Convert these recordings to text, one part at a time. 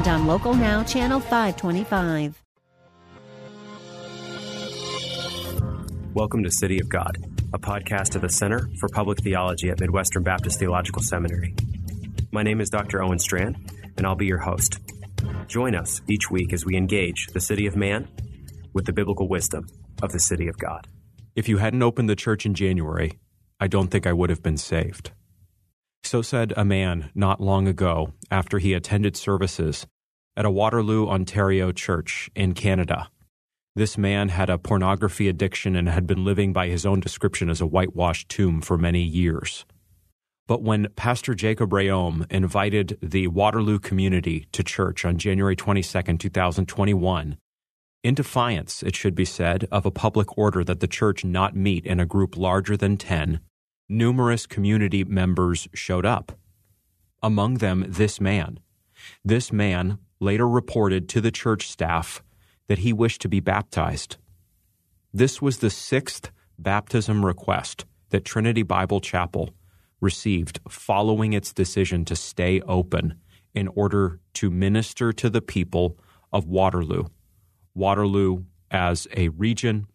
and on Local Now, Channel 525. Welcome to City of God, a podcast of the Center for Public Theology at Midwestern Baptist Theological Seminary. My name is Dr. Owen Strachan, and I'll be your host. Join us each week as we engage the city of man with the biblical wisdom of the city of God. If you hadn't opened the church in January, I don't think I would have been saved. So said a man not long ago after he attended services at a Waterloo, Ontario church in Canada. This man had a pornography addiction and had been living by his own description as a whitewashed tomb for many years. But when Pastor Jacob Reaume invited the Waterloo community to church on January 22, 2021, in defiance, it should be said, of a public order that the church not meet in a group larger than 10, numerous community members showed up. Among them, this man. This man later reported to the church staff that he wished to be baptized. This was the sixth baptism request that Trinity Bible Chapel received following its decision to stay open in order to minister to the people of Waterloo. Waterloo, as a region,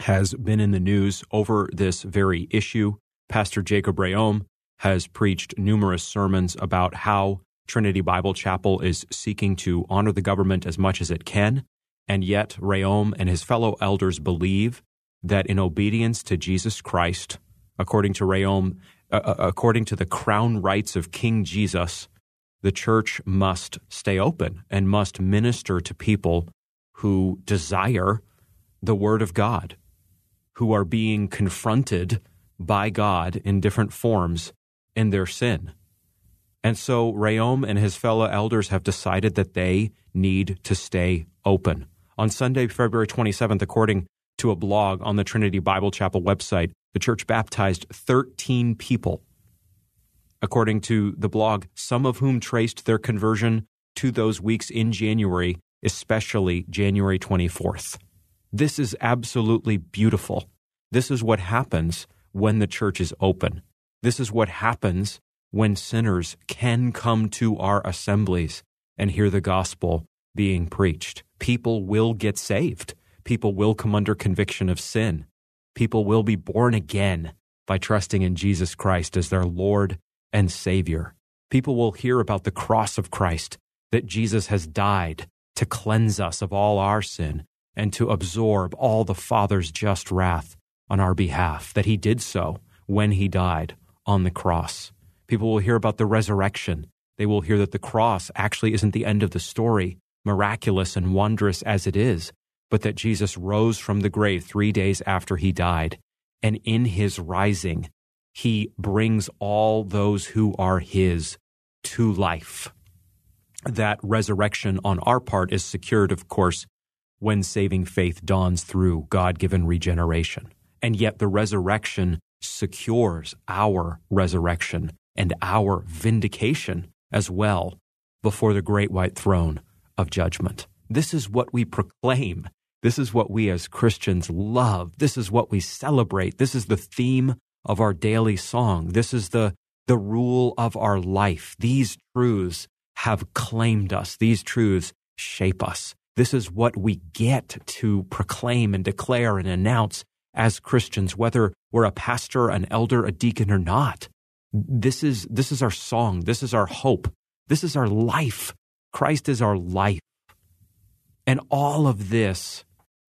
has been in the news over this very issue. Pastor Jacob Reaume has preached numerous sermons about how Trinity Bible Chapel is seeking to honor the government as much as it can and yet, Reaume and his fellow elders believe that in obedience to Jesus Christ, according to Reaume, uh, uh, according to the crown rights of King Jesus, the church must stay open and must minister to people who desire the Word of God, who are being confronted by God in different forms in their sin. And so Reaume and his fellow elders have decided that they need to stay open. On Sunday, February 27th, according to a blog on the Trinity Bible Chapel website, the church baptized 13 people. According to the blog, some of whom traced their conversion to those weeks in January, especially January 24th. This is absolutely beautiful. This is what happens when the church is open. This is what happens when sinners can come to our assemblies and hear the gospel being preached. People will get saved. People will come under conviction of sin. People will be born again by trusting in Jesus Christ as their Lord and Savior. People will hear about the cross of Christ, that Jesus has died to cleanse us of all our sin and to absorb all the Father's just wrath on our behalf, that he did so when he died on the cross. People will hear about the resurrection. They will hear that the cross actually isn't the end of the story, miraculous and wondrous as it is, but that Jesus rose from the grave three days after he died. And in his rising, he brings all those who are his to life. That resurrection on our part is secured, of course, when saving faith dawns through God given regeneration. And yet the resurrection secures our resurrection and our vindication as well before the great white throne of judgment. This is what we proclaim. This is what we as Christians love. This is what we celebrate. This is the theme of our daily song. This is the, the rule of our life. These truths have claimed us. These truths shape us. This is what we get to proclaim and declare and announce as Christians, whether we're a pastor, an elder, a deacon, or not. This is, this is our song. This is our hope. This is our life. Christ is our life. And all of this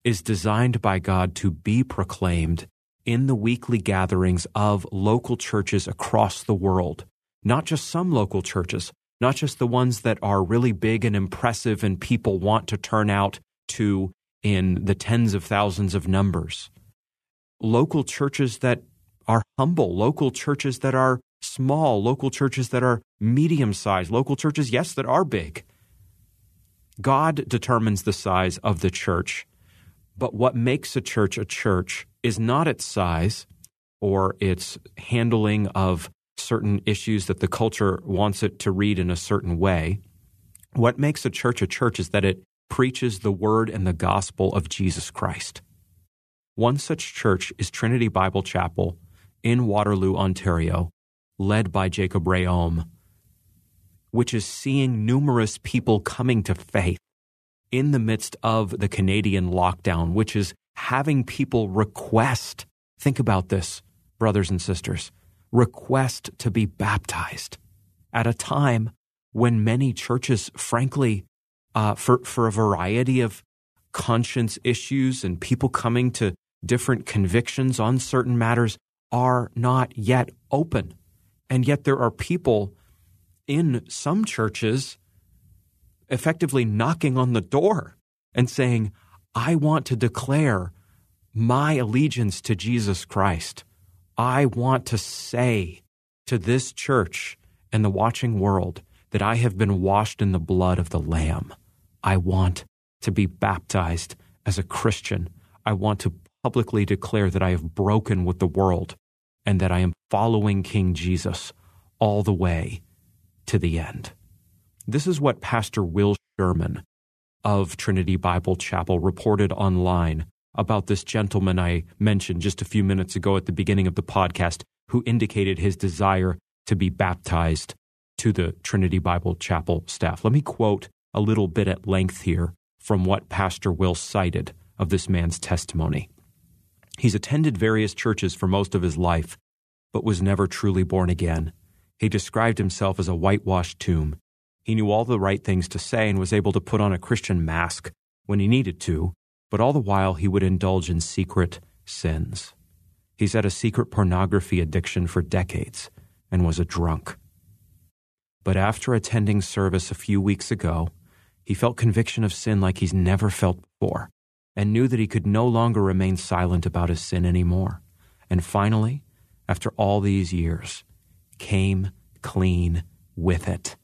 is designed by God to be proclaimed in the weekly gatherings of local churches across the world. Not just some local churches, not just the ones that are really big and impressive and people want to turn out to in the tens of thousands of numbers. Local churches that are humble, local churches that are small, local churches that are medium sized, local churches, yes, that are big. God determines the size of the church, but what makes a church a church is not its size or its handling of certain issues that the culture wants it to read in a certain way. What makes a church a church is that it preaches the word and the gospel of Jesus Christ. One such church is Trinity Bible Chapel in Waterloo, Ontario, led by Jacob Reaume, which is seeing numerous people coming to faith in the midst of the Canadian lockdown, which is having people request, think about this, brothers and sisters, request to be baptized at a time when many churches, frankly, uh, for, for a variety of conscience issues and people coming to different convictions on certain matters, are not yet open. And yet there are people in some churches effectively knocking on the door and saying, I want to declare my allegiance to Jesus Christ. I want to say to this church and the watching world that I have been washed in the blood of the Lamb. I want to be baptized as a Christian. I want to publicly declare that I have broken with the world and that I am following King Jesus all the way to the end. This is what Pastor Will Sherman of Trinity Bible Chapel reported online about this gentleman I mentioned just a few minutes ago at the beginning of the podcast who indicated his desire to be baptized to the Trinity Bible Chapel staff. Let me quote a little bit at length here from what Pastor Will cited of this man's testimony. He's attended various churches for most of his life, but was never truly born again. He described himself as a whitewashed tomb. He knew all the right things to say and was able to put on a Christian mask when he needed to, but all the while he would indulge in secret sins. He's had a secret pornography addiction for decades and was a drunk. But after attending service a few weeks ago, he felt conviction of sin like he's never felt before and knew that he could no longer remain silent about his sin anymore. And finally, after all these years, came clean with it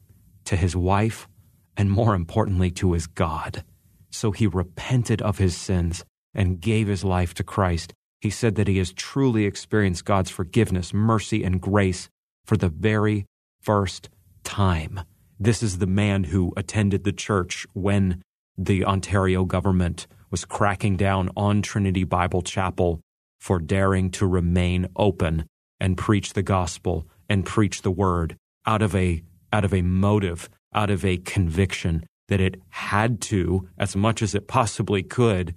to his wife and more importantly to his God. So he repented of his sins and gave his life to Christ. He said that he has truly experienced God's forgiveness, mercy, and grace for the very first time. This is the man who attended the church when the Ontario government was cracking down on Trinity Bible Chapel for daring to remain open and preach the gospel and preach the word out of a out of a motive, out of a conviction that it had to, as much as it possibly could,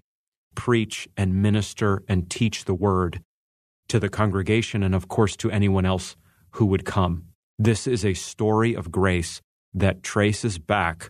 preach and minister and teach the word to the congregation and, of course, to anyone else who would come. This is a story of grace that traces back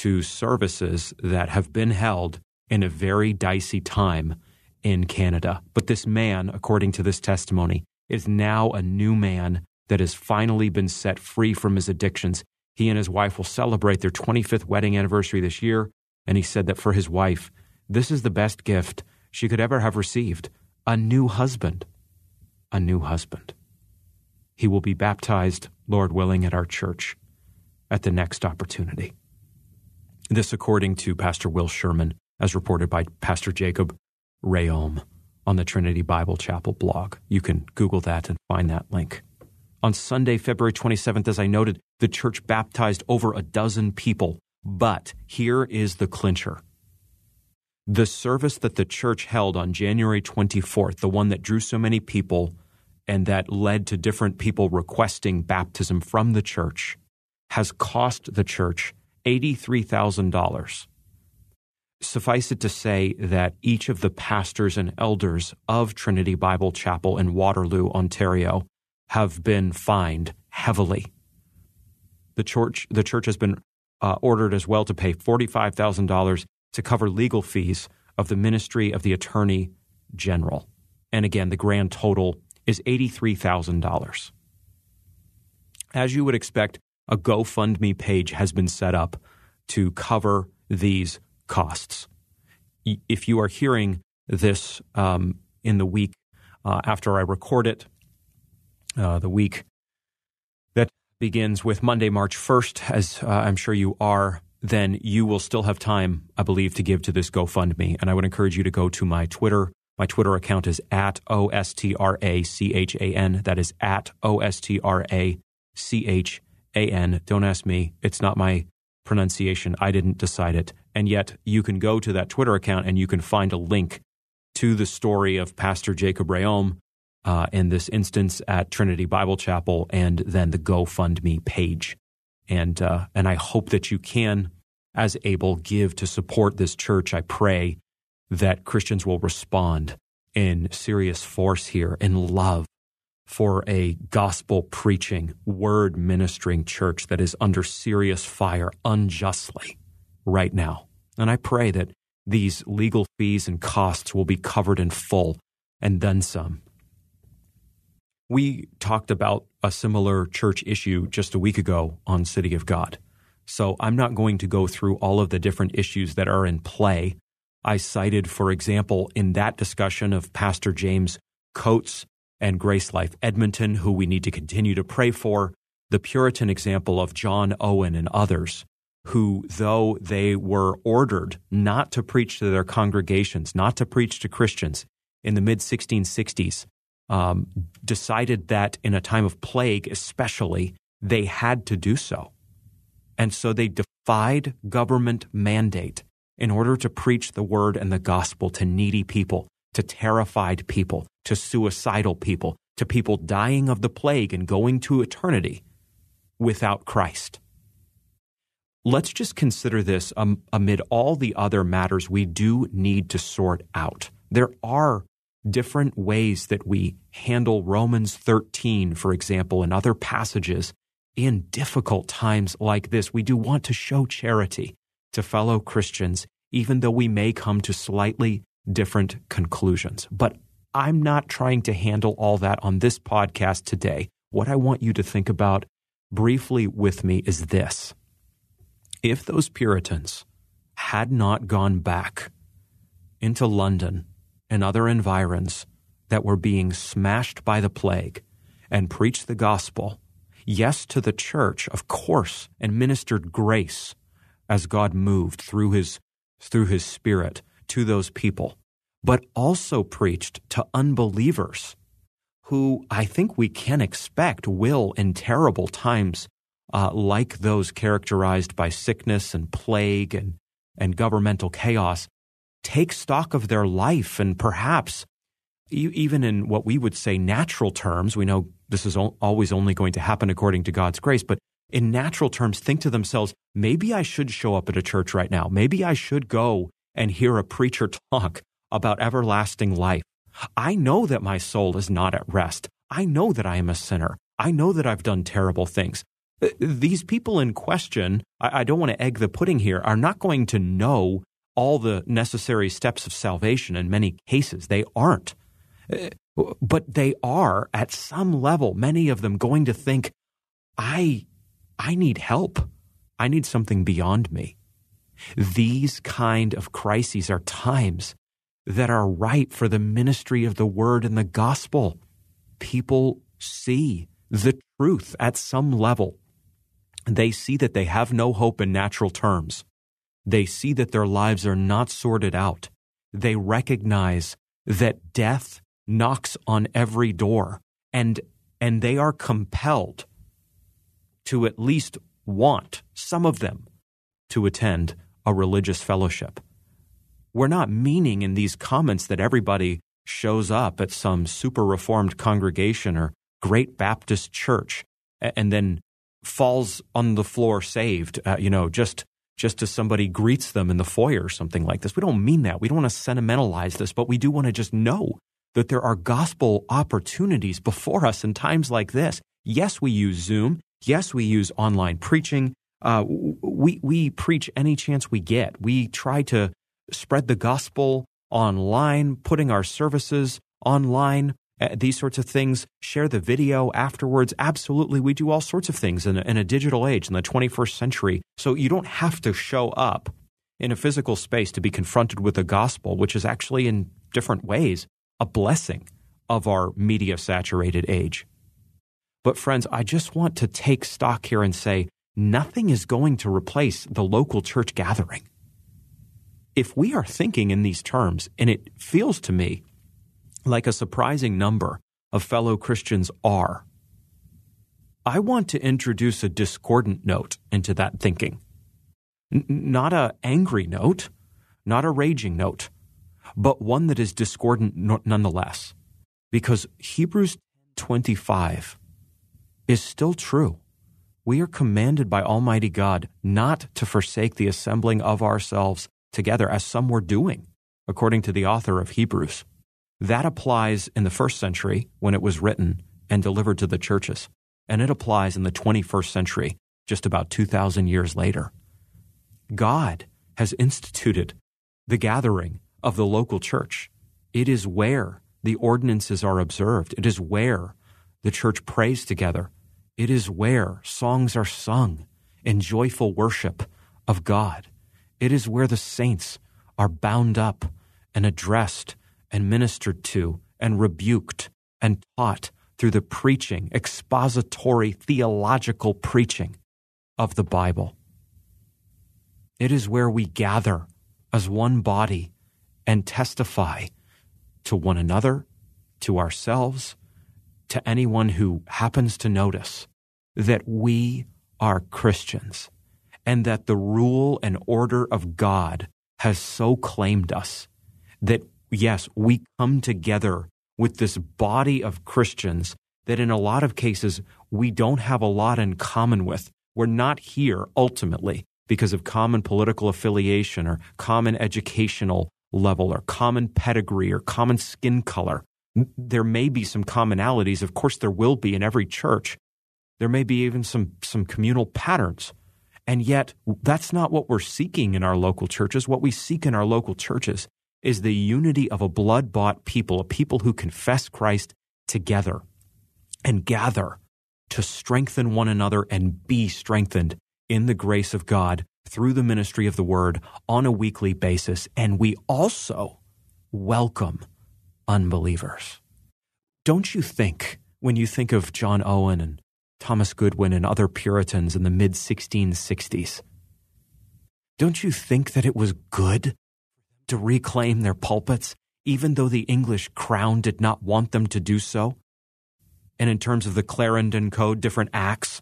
to services that have been held in a very dicey time in Canada. But this man, according to this testimony, is now a new man that has finally been set free from his addictions. He and his wife will celebrate their 25th wedding anniversary this year. And he said that for his wife, this is the best gift she could ever have received a new husband. A new husband. He will be baptized, Lord willing, at our church at the next opportunity. This, according to Pastor Will Sherman, as reported by Pastor Jacob Reaume on the Trinity Bible Chapel blog. You can Google that and find that link. On Sunday, February 27th, as I noted, the church baptized over a dozen people. But here is the clincher. The service that the church held on January 24th, the one that drew so many people and that led to different people requesting baptism from the church, has cost the church $83,000. Suffice it to say that each of the pastors and elders of Trinity Bible Chapel in Waterloo, Ontario, have been fined heavily. The church, the church has been uh, ordered as well to pay $45,000 to cover legal fees of the ministry of the Attorney General. And again, the grand total is $83,000. As you would expect, a GoFundMe page has been set up to cover these costs. If you are hearing this um, in the week uh, after I record it, uh, the week that begins with Monday, March 1st, as uh, I'm sure you are then you will still have time, I believe, to give to this GoFundMe. And I would encourage you to go to my Twitter. My Twitter account is at O S T R A C H A N. That is at O S T R A C H A N. Don't ask me. It's not my pronunciation. I didn't decide it. And yet you can go to that Twitter account and you can find a link to the story of Pastor Jacob Reaume, uh, in this instance at Trinity Bible Chapel, and then the GoFundMe page. And, uh, and I hope that you can, as able, give to support this church. I pray that Christians will respond in serious force here, in love for a gospel preaching, word ministering church that is under serious fire unjustly right now. And I pray that these legal fees and costs will be covered in full and then some. We talked about a similar church issue just a week ago on City of God. So I'm not going to go through all of the different issues that are in play. I cited, for example, in that discussion of Pastor James Coates and Grace Life Edmonton, who we need to continue to pray for, the Puritan example of John Owen and others, who, though they were ordered not to preach to their congregations, not to preach to Christians in the mid 1660s, um, decided that in a time of plague, especially, they had to do so. And so they defied government mandate in order to preach the word and the gospel to needy people, to terrified people, to suicidal people, to people dying of the plague and going to eternity without Christ. Let's just consider this um, amid all the other matters we do need to sort out. There are different ways that we handle Romans 13, for example, and other passages in difficult times like this. We do want to show charity to fellow Christians, even though we may come to slightly different conclusions. But I'm not trying to handle all that on this podcast today. What I want you to think about briefly with me is this. If those Puritans had not gone back into London and other environs that were being smashed by the plague and preached the gospel, yes, to the church, of course, and ministered grace as God moved through his, through his spirit to those people, but also preached to unbelievers who I think we can expect will in terrible times uh, like those characterized by sickness and plague and, and governmental chaos take stock of their life and perhaps even in what we would say natural terms, we know this is always only going to happen according to God's grace, but in natural terms, think to themselves, maybe I should show up at a church right now. Maybe I should go and hear a preacher talk about everlasting life. I know that my soul is not at rest. I know that I am a sinner. I know that I've done terrible things. These people in question, I don't want to egg the pudding here, are not going to know all the necessary steps of salvation in many cases. They aren't. Uh, but they are at some level, many of them going to think, I, I need help. I need something beyond me. These kind of crises are times that are ripe for the ministry of the word and the gospel. People see the truth at some level. They see that they have no hope in natural terms. They see that their lives are not sorted out. They recognize that death knocks on every door and, and they are compelled to at least want, some of them, to attend a religious fellowship. We're not meaning in these comments that everybody shows up at some super reformed congregation or great Baptist church and then falls on the floor saved, uh, you know, just just as somebody greets them in the foyer or something like this. We don't mean that. We don't want to sentimentalize this, but we do want to just know that there are gospel opportunities before us in times like this. Yes, we use Zoom. Yes, we use online preaching. Uh, we, we preach any chance we get. We try to spread the gospel online, putting our services online Uh, these sorts of things, share the video afterwards. Absolutely, we do all sorts of things in a, in a digital age in the 21st century. So you don't have to show up in a physical space to be confronted with the gospel, which is actually in different ways a blessing of our media saturated age. But, friends, I just want to take stock here and say nothing is going to replace the local church gathering. If we are thinking in these terms, and it feels to me like a surprising number of fellow Christians are, I want to introduce a discordant note into that thinking. N- not a angry note, not a raging note, but one that is discordant nonetheless. Because Hebrews 25 is still true. We are commanded by Almighty God not to forsake the assembling of ourselves together as some were doing, according to the author of Hebrews. That applies in the first century when it was written and delivered to the churches, and it applies in the 21st century, just about 2,000 years later. God has instituted the gathering of the local church. It is where the ordinances are observed. It is where the church prays together. It is where songs are sung in joyful worship of God. It is where the saints are bound up and addressed and ministered to and rebuked and taught through the preaching, expository, theological preaching of the Bible. It is where we gather as one body and testify to one another, to ourselves, to anyone who happens to notice that we are Christians and that the rule and order of God has so claimed us that, yes, we come together with this body of Christians that in a lot of cases we don't have a lot in common with. We're not here ultimately because of common political affiliation or common educational level or common pedigree or common skin color. There may be some commonalities. Of course, there will be in every church. There may be even some, some communal patterns. And yet, that's not what we're seeking in our local churches. What we seek in our local churches is the unity of a blood bought people, a people who confess Christ together and gather to strengthen one another and be strengthened in the grace of God through the ministry of the word on a weekly basis. And we also welcome unbelievers. Don't you think, when you think of John Owen and Thomas Goodwin and other Puritans in the mid 1660s, don't you think that it was good to reclaim their pulpits, even though the English crown did not want them to do so? And in terms of the Clarendon Code, different acts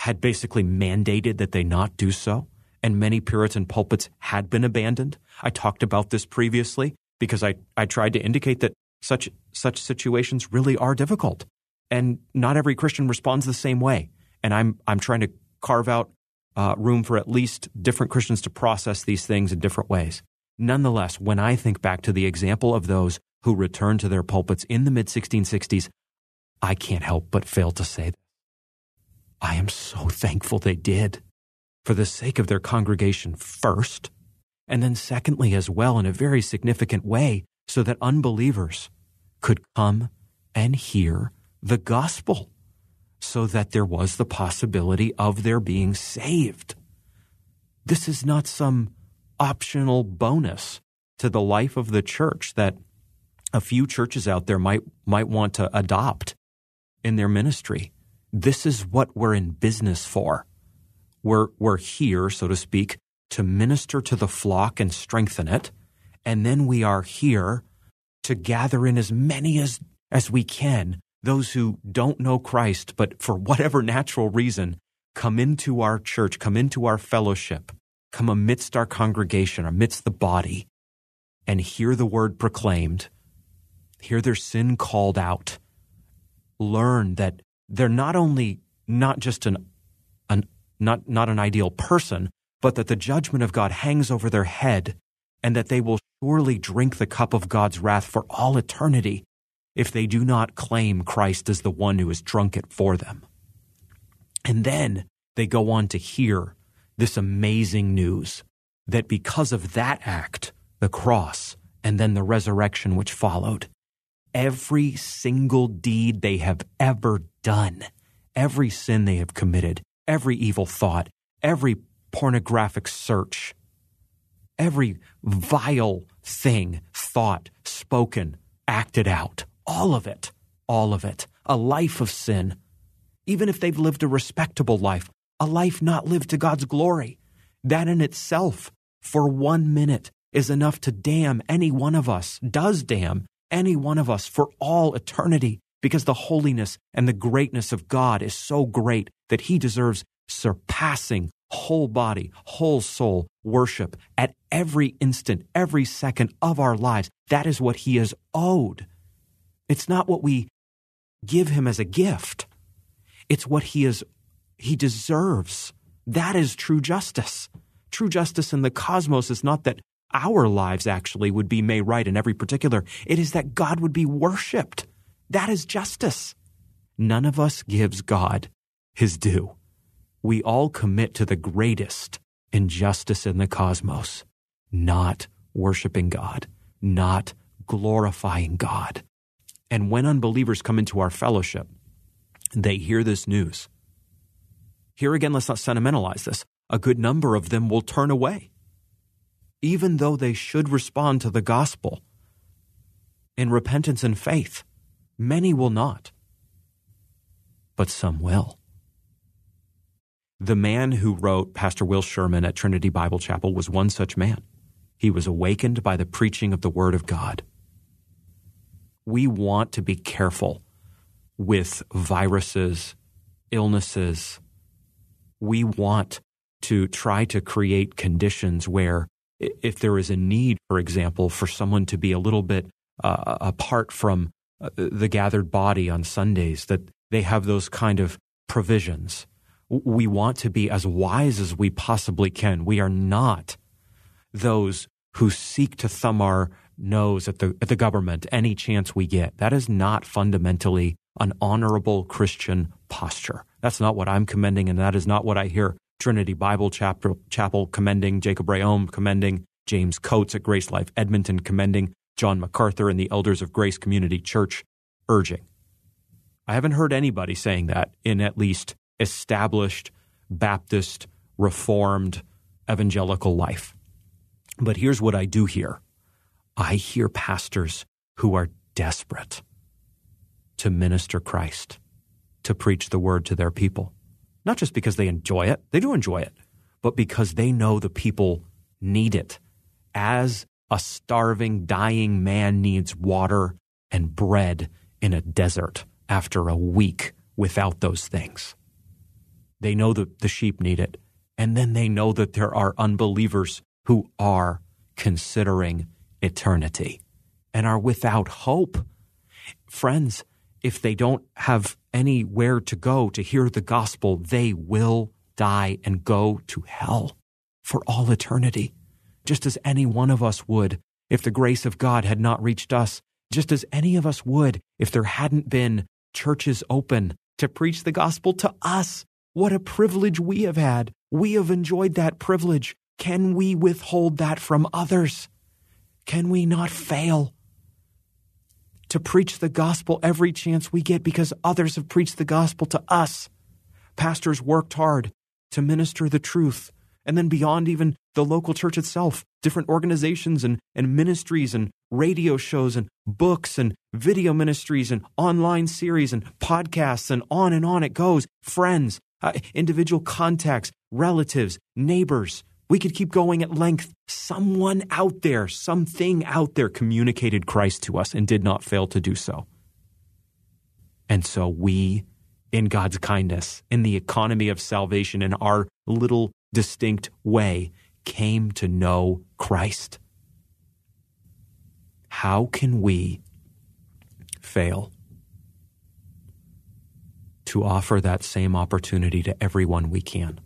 had basically mandated that they not do so and many Puritan pulpits had been abandoned. I talked about this previously because I, I tried to indicate that such, such situations really are difficult. And not every Christian responds the same way. And I'm, I'm trying to carve out uh, room for at least different Christians to process these things in different ways. Nonetheless, when I think back to the example of those who returned to their pulpits in the mid 1660s, I can't help but fail to say, that I am so thankful they did for the sake of their congregation first, and then secondly, as well, in a very significant way, so that unbelievers could come and hear the gospel, so that there was the possibility of their being saved. This is not some optional bonus to the life of the church that a few churches out there might, might want to adopt in their ministry. This is what we're in business for. We're, we're here, so to speak, to minister to the flock and strengthen it. And then we are here to gather in as many as, as we can, those who don't know Christ, but for whatever natural reason, come into our church, come into our fellowship, come amidst our congregation, amidst the body, and hear the word proclaimed, hear their sin called out, learn that they're not only not just an, an not, not an ideal person, but that the judgment of God hangs over their head and that they will surely drink the cup of God's wrath for all eternity if they do not claim Christ as the one who has drunk it for them. And then they go on to hear this amazing news that because of that act, the cross, and then the resurrection which followed, every single deed they have ever done, every sin they have committed, every evil thought, every pornographic search, every vile thing thought, spoken, acted out, all of it, all of it, a life of sin. Even if they've lived a respectable life, a life not lived to God's glory. That in itself, for one minute, is enough to damn any one of us, does damn any one of us for all eternity, because the holiness and the greatness of God is so great that he deserves surpassing whole body, whole soul worship at every instant, every second of our lives. That is what he is owed. It's not what we give him as a gift. It's what he is he deserves. That is true justice. True justice in the cosmos is not that our lives actually would be made right in every particular. It is that God would be worshiped. That is justice. None of us gives God his due. We all commit to the greatest injustice in the cosmos, not worshiping God, not glorifying God. And when unbelievers come into our fellowship, they hear this news. Here again, let's not sentimentalize this. A good number of them will turn away even though they should respond to the gospel in repentance and faith. Many will not, but some will. The man who wrote Pastor Will Sherman at Trinity Bible Chapel was one such man. He was awakened by the preaching of the Word of God. We want to be careful with viruses, illnesses. We want to try to create conditions where if there is a need, for example, for someone to be a little bit uh, apart from uh, the gathered body on Sundays, that they have those kind of provisions. We want to be as wise as we possibly can. We are not those who seek to thumb our nose at the, at the government any chance we get. That is not fundamentally an honorable Christian posture. That's not what I'm commending, and that is not what I hear Trinity Bible Chapel, Chapel commending, Jacob Reaume commending, James Coates at Grace Life Edmonton commending, John MacArthur and the elders of Grace Community Church urging. I haven't heard anybody saying that in at least established Baptist, Reformed, evangelical life. But here's what I do hear I hear pastors who are desperate to minister Christ, to preach the word to their people not just because they enjoy it, they do enjoy it, but because they know the people need it. As a starving, dying man needs water and bread in a desert after a week without those things. They know that the sheep need it. And then they know that there are unbelievers who are considering eternity and are without hope. Friends, if they don't have anywhere to go to hear the gospel, they will die and go to hell for all eternity, just as any one of us would if the grace of God had not reached us, just as any of us would if there hadn't been churches open to preach the gospel to us. What a privilege we have had. We have enjoyed that privilege. Can we withhold that from others? Can we not fail? To preach the gospel every chance we get because others have preached the gospel to us. Pastors worked hard to minister the truth. And then beyond even the local church itself, different organizations and, and ministries and radio shows and books and video ministries and online series and podcasts and on and on it goes. Friends, uh, individual contacts, relatives, neighbors, we could keep going at length. Someone out there, something out there communicated Christ to us and did not fail to do so. And so we, in God's kindness, in the economy of salvation, in our little distinct way, came to know Christ. How can we fail to offer that same opportunity to everyone we can?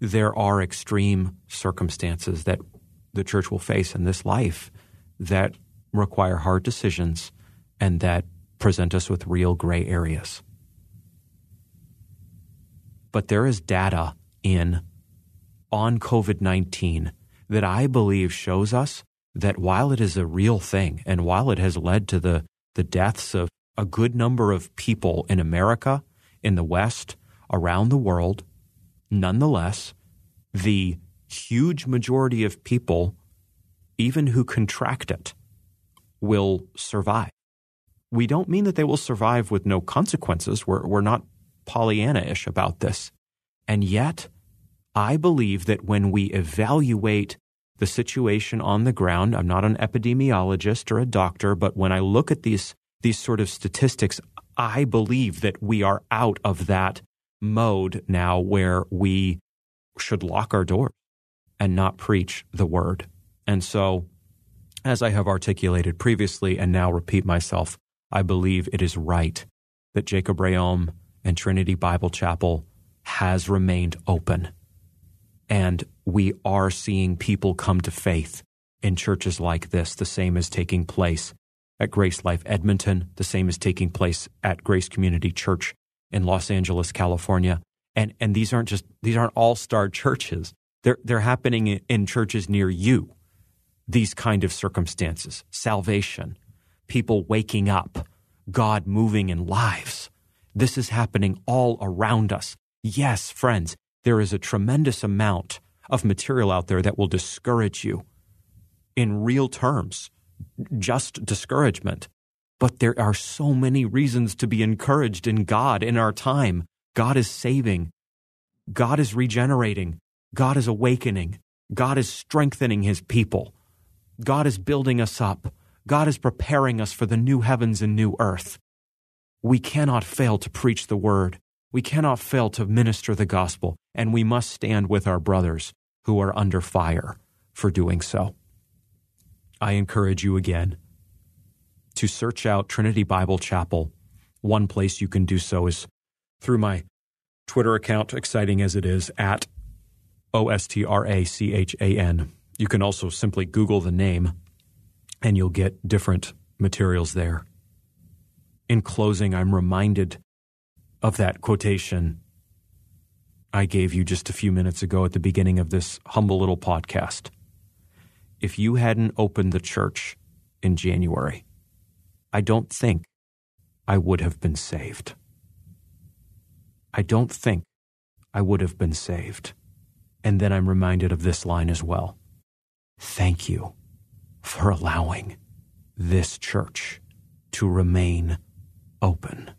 There are extreme circumstances that the church will face in this life that require hard decisions and that present us with real gray areas. But there is data in on COVID 19 that I believe shows us that while it is a real thing and while it has led to the, the deaths of a good number of people in America, in the West, around the world, Nonetheless, the huge majority of people, even who contract it, will survive. we don't mean that they will survive with no consequences. We're, we're not Pollyanna ish about this. And yet, I believe that when we evaluate the situation on the ground, I'm not an epidemiologist or a doctor, but when I look at these, these sort of statistics, I believe that we are out of that mode now where we should lock our doors and not preach the word. And so, as I have articulated previously and now repeat myself, I believe it is right that Jacob Reaume and Trinity Bible Chapel has remained open. And we are seeing people come to faith in churches like this. The same is taking place at Grace Life Edmonton. The same is taking place at Grace Community Church in Los Angeles, California. And, and these aren't just, these aren't all star churches. They're, they're happening in churches near you. These kind of circumstances, salvation, people waking up, God moving in lives. This is happening all around us. Yes, friends, there is a tremendous amount of material out there that will discourage you in real terms, just discouragement. But there are so many reasons to be encouraged in God in our time. God is saving. God is regenerating. God is awakening. God is strengthening his people. God is building us up. God is preparing us for the new heavens and new earth. We cannot fail to preach the word. We cannot fail to minister the gospel, and we must stand with our brothers who are under fire for doing so. I encourage you again to search out Trinity Bible Chapel. One place you can do so is through my Twitter account, exciting as it is, at O S T R A C H A N. You can also simply Google the name and you'll get different materials there. In closing, I'm reminded of that quotation I gave you just a few minutes ago at the beginning of this humble little podcast. If you hadn't opened the church in January, I don't think I would have been saved. I don't think I would have been saved. And then I'm reminded of this line as well. Thank you for allowing this church to remain open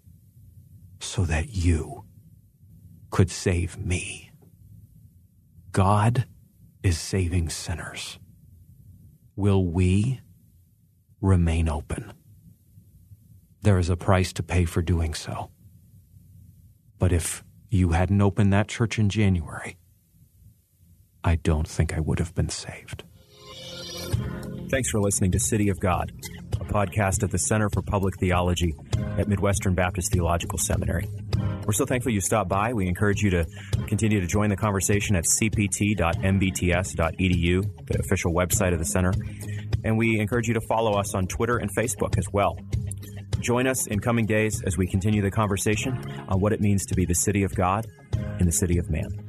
so that you could save me. God is saving sinners. Will we remain open? There is a price to pay for doing so. But if you hadn't opened that church in January, I don't think I would have been saved. Thanks for listening to City of God, a podcast at the Center for Public Theology at Midwestern Baptist Theological Seminary. We're so thankful you stopped by. We encourage you to continue to join the conversation at cpt.mbts.edu, the official website of the center. And we encourage you to follow us on Twitter and Facebook as well. Join us in coming days as we continue the conversation on what it means to be the city of God in the city of man.